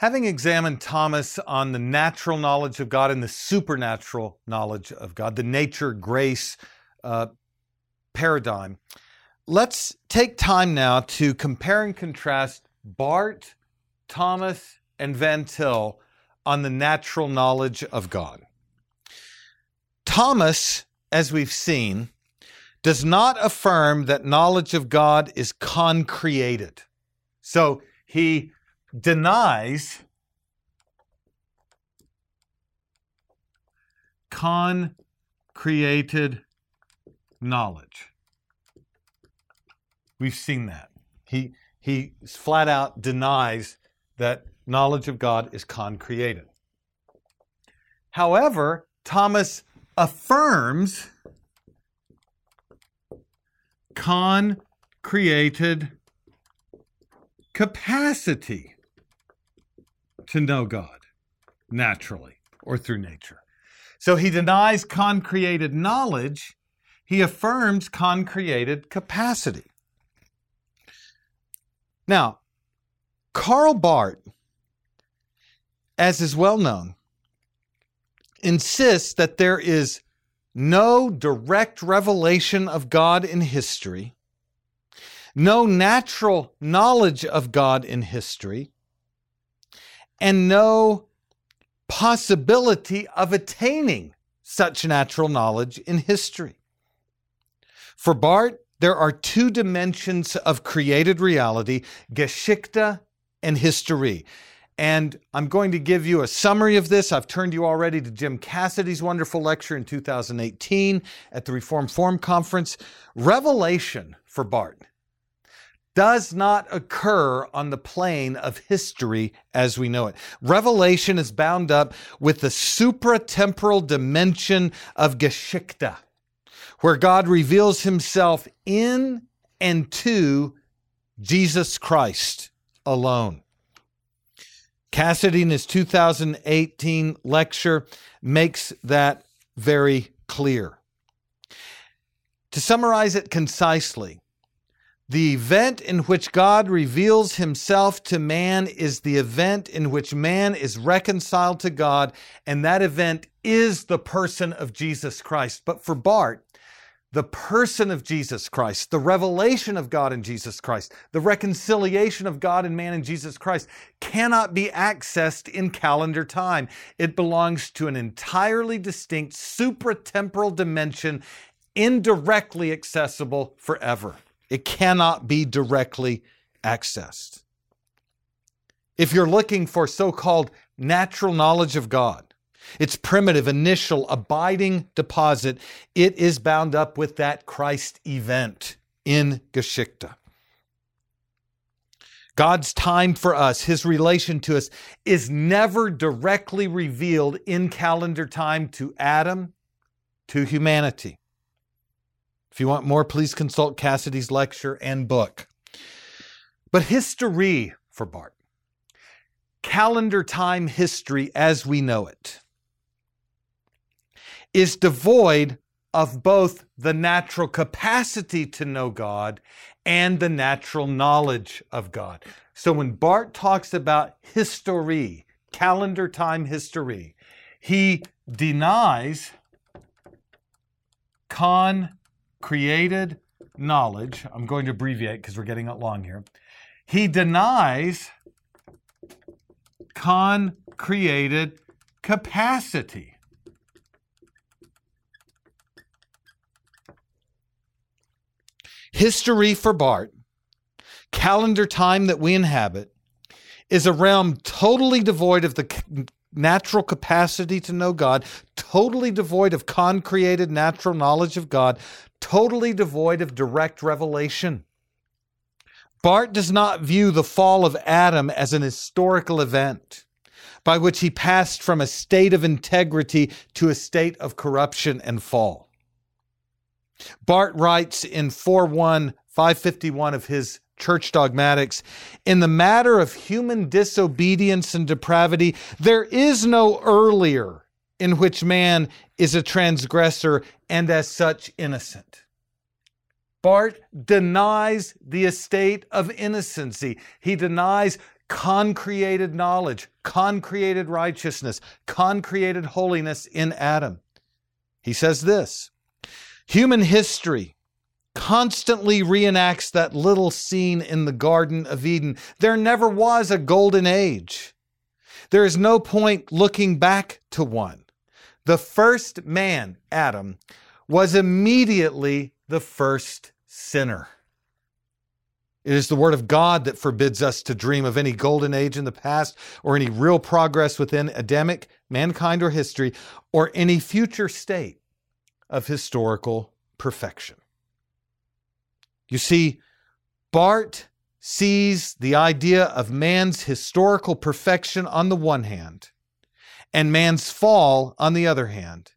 Having examined Thomas on the natural knowledge of God and the supernatural knowledge of God, the nature grace uh, paradigm, let's take time now to compare and contrast Barth, Thomas, and Van Til on the natural knowledge of God. Thomas, as we've seen, does not affirm that knowledge of God is concreated. So he denies concreated knowledge. We've seen that. He, he flat out denies that knowledge of God is concreated. However, Thomas affirms concreated capacity to know God naturally or through nature. So he denies concreated knowledge, he affirms concreated capacity. Now, Karl Barth, as is well known, insists that there is no direct revelation of God in history, no natural knowledge of God in history, and no possibility of attaining such natural knowledge in history. For Barth, there are two dimensions of created reality Geschichte and History. And I'm going to give you a summary of this. I've turned you already to Jim Cassidy's wonderful lecture in 2018 at the Reformed Forum Conference. Revelation for Barth does not occur on the plane of history as we know it. Revelation is bound up with the supratemporal dimension of Geschichte, where God reveals himself in and to Jesus Christ alone. Cassidy, in his 2018 lecture, makes that very clear. To summarize it concisely, the event in which God reveals himself to man is the event in which man is reconciled to God, and that event is the person of Jesus Christ. But for Barth, the person of Jesus Christ, the revelation of God in Jesus Christ, the reconciliation of God and man in Jesus Christ cannot be accessed in calendar time. It belongs to an entirely distinct supratemporal dimension, indirectly accessible forever. It cannot be directly accessed. If you're looking for so called natural knowledge of God, its primitive, initial, abiding deposit, it is bound up with that Christ event in Geschichte. God's time for us, his relation to us, is never directly revealed in calendar time to Adam, to humanity. If you want more, please consult Cassidy's lecture and book. But history for Barth, calendar time history as we know it, is devoid of both the natural capacity to know God and the natural knowledge of God. So when Barth talks about history, calendar time history, he denies con created knowledge. I'm going to abbreviate because we're getting long here. He denies con created capacity. History for Barth, calendar time that we inhabit, is a realm totally devoid of the natural capacity to know God, totally devoid of concreated natural knowledge of God, totally devoid of direct revelation. Barth does not view the fall of Adam as an historical event by which he passed from a state of integrity to a state of corruption and fall. Barth writes in 41 551 of his church dogmatics in the matter of human disobedience and depravity, there is no earlier in which man is a transgressor and as such innocent. Barth denies the estate of innocency. He denies concreated knowledge, concreated righteousness, concreated holiness in Adam. He says this Human history constantly reenacts that little scene in the Garden of Eden. There never was a golden age. There is no point looking back to one. The first man, Adam, was immediately the first sinner. It is the Word of God that forbids us to dream of any golden age in the past or any real progress within Adamic, mankind, or history, or any future state of historical perfection. You see, Barth sees the idea of man's historical perfection on the one hand and man's fall on the other hand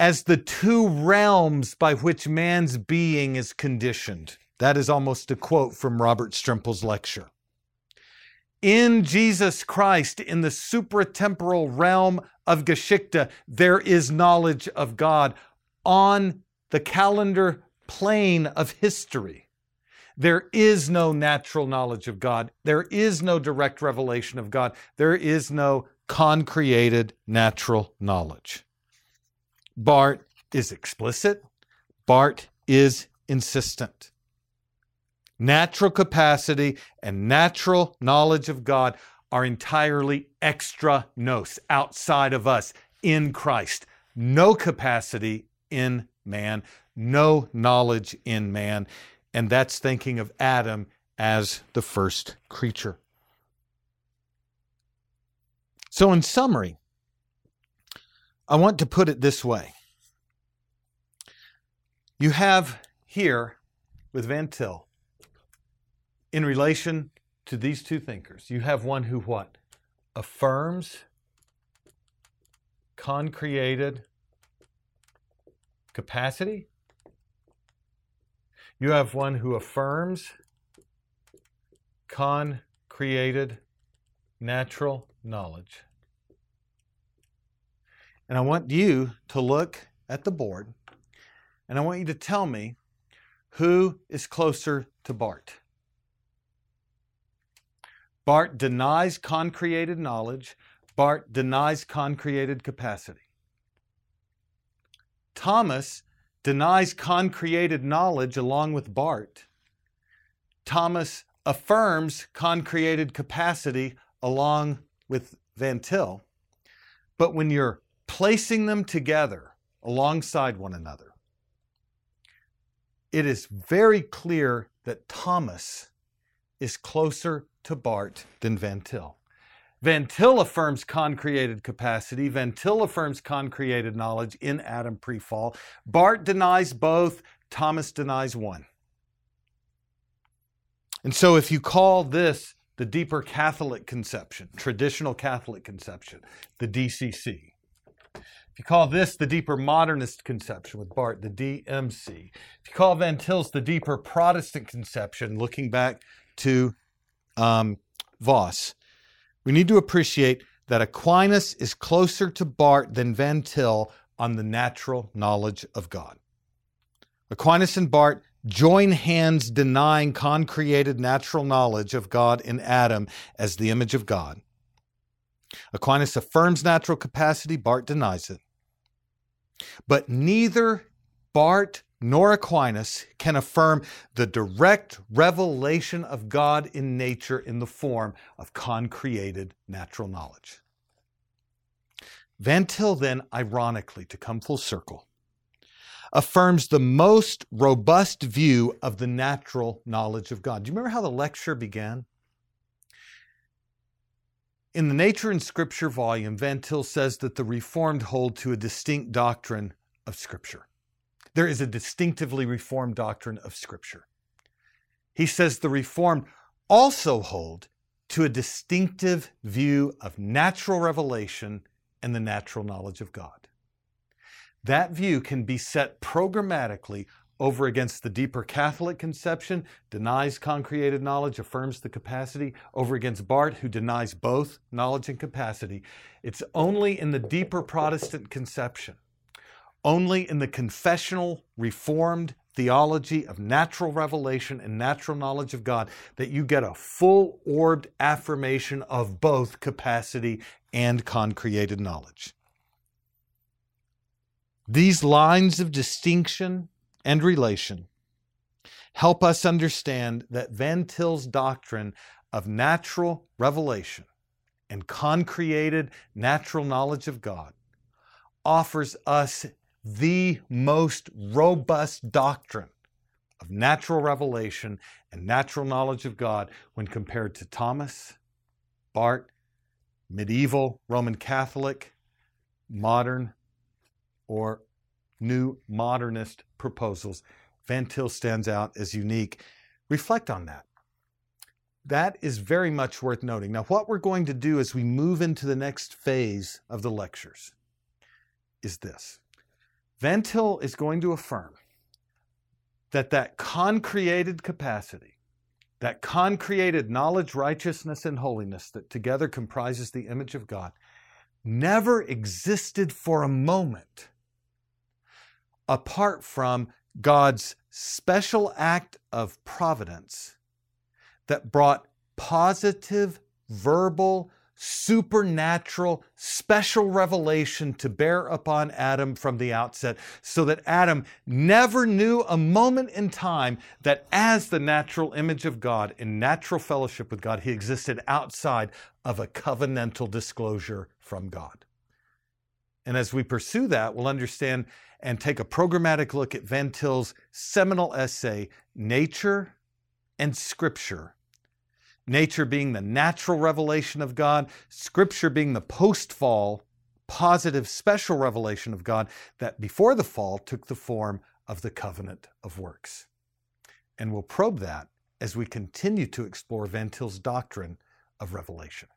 as the two realms by which man's being is conditioned. That is almost a quote from Robert Strimple's lecture. In Jesus Christ, in the supratemporal realm of Geschichte, there is knowledge of God. On the calendar plane of history, there is no natural knowledge of God. There is no direct revelation of God. There is no concreated natural knowledge. Barth is explicit. Barth is insistent. Natural capacity and natural knowledge of God are entirely extra nos, outside of us, in Christ. No capacity in man, no knowledge in man. And that's thinking of Adam as the first creature. So, in summary, I want to put it this way. You have here with Van Til in relation to these two thinkers, you have one who what? Affirms concreated capacity. You have one who affirms concreated natural knowledge. And I want you to look at the board and I want you to tell me who is closer to Barth. Barth denies concreated knowledge. Barth denies concreated capacity. Thomas denies concreated knowledge along with Barth. Thomas affirms concreated capacity along with Van Til. But when you're placing them together alongside one another, it is very clear that Thomas is closer to Barth than Van Til. Van Til affirms concreated capacity. Van Til affirms concreated knowledge in Adam pre-fall. Barth denies both. Thomas denies one. And so if you call this the deeper Catholic conception, traditional Catholic conception, the DCC, if you call this the deeper modernist conception with Barth, the DMC, if you call Van Til's the deeper Protestant conception, looking back to um, Vos, we need to appreciate that Aquinas is closer to Barth than Van Til on the natural knowledge of God. Aquinas and Barth join hands denying concreated natural knowledge of God in Adam as the image of God. Aquinas affirms natural capacity, Barth denies it. But neither Barth nor Aquinas can affirm the direct revelation of God in nature in the form of concreated natural knowledge. Van Til, then, ironically, to come full circle, affirms the most robust view of the natural knowledge of God. Do you remember how the lecture began? In the Nature and Scripture volume, Van Til says that the Reformed hold to a distinct doctrine of Scripture. There is a distinctively Reformed doctrine of Scripture. He says the Reformed also hold to a distinctive view of natural revelation and the natural knowledge of God. That view can be set programmatically over against the deeper Catholic conception, denies concreated knowledge, affirms the capacity, over against Barth, who denies both knowledge and capacity. It's only in the deeper Protestant conception, only in the confessional, reformed theology of natural revelation and natural knowledge of God that you get a full orbed affirmation of both capacity and concreated knowledge. These lines of distinction and relation help us understand that Van Til's doctrine of natural revelation and concreated natural knowledge of God offers us the most robust doctrine of natural revelation and natural knowledge of God when compared to Thomas, Barth, medieval Roman Catholic, modern, or new modernist proposals. Van Til stands out as unique. Reflect on that. That is very much worth noting. Now, what we're going to do as we move into the next phase of the lectures is this. Van Til is going to affirm that that concreated capacity, that concreated knowledge, righteousness, and holiness that together comprises the image of God, never existed for a moment apart from God's special act of providence that brought positive, verbal, supernatural, special revelation to bear upon Adam from the outset, so that Adam never knew a moment in time that as the natural image of God in natural fellowship with God, he existed outside of a covenantal disclosure from God. And as we pursue that, we'll understand and take a programmatic look at Van Til's seminal essay, Nature and Scripture. Nature being the natural revelation of God, Scripture being the post fall, positive, special revelation of God that before the fall took the form of the covenant of works. And we'll probe that as we continue to explore Van Til's doctrine of revelation.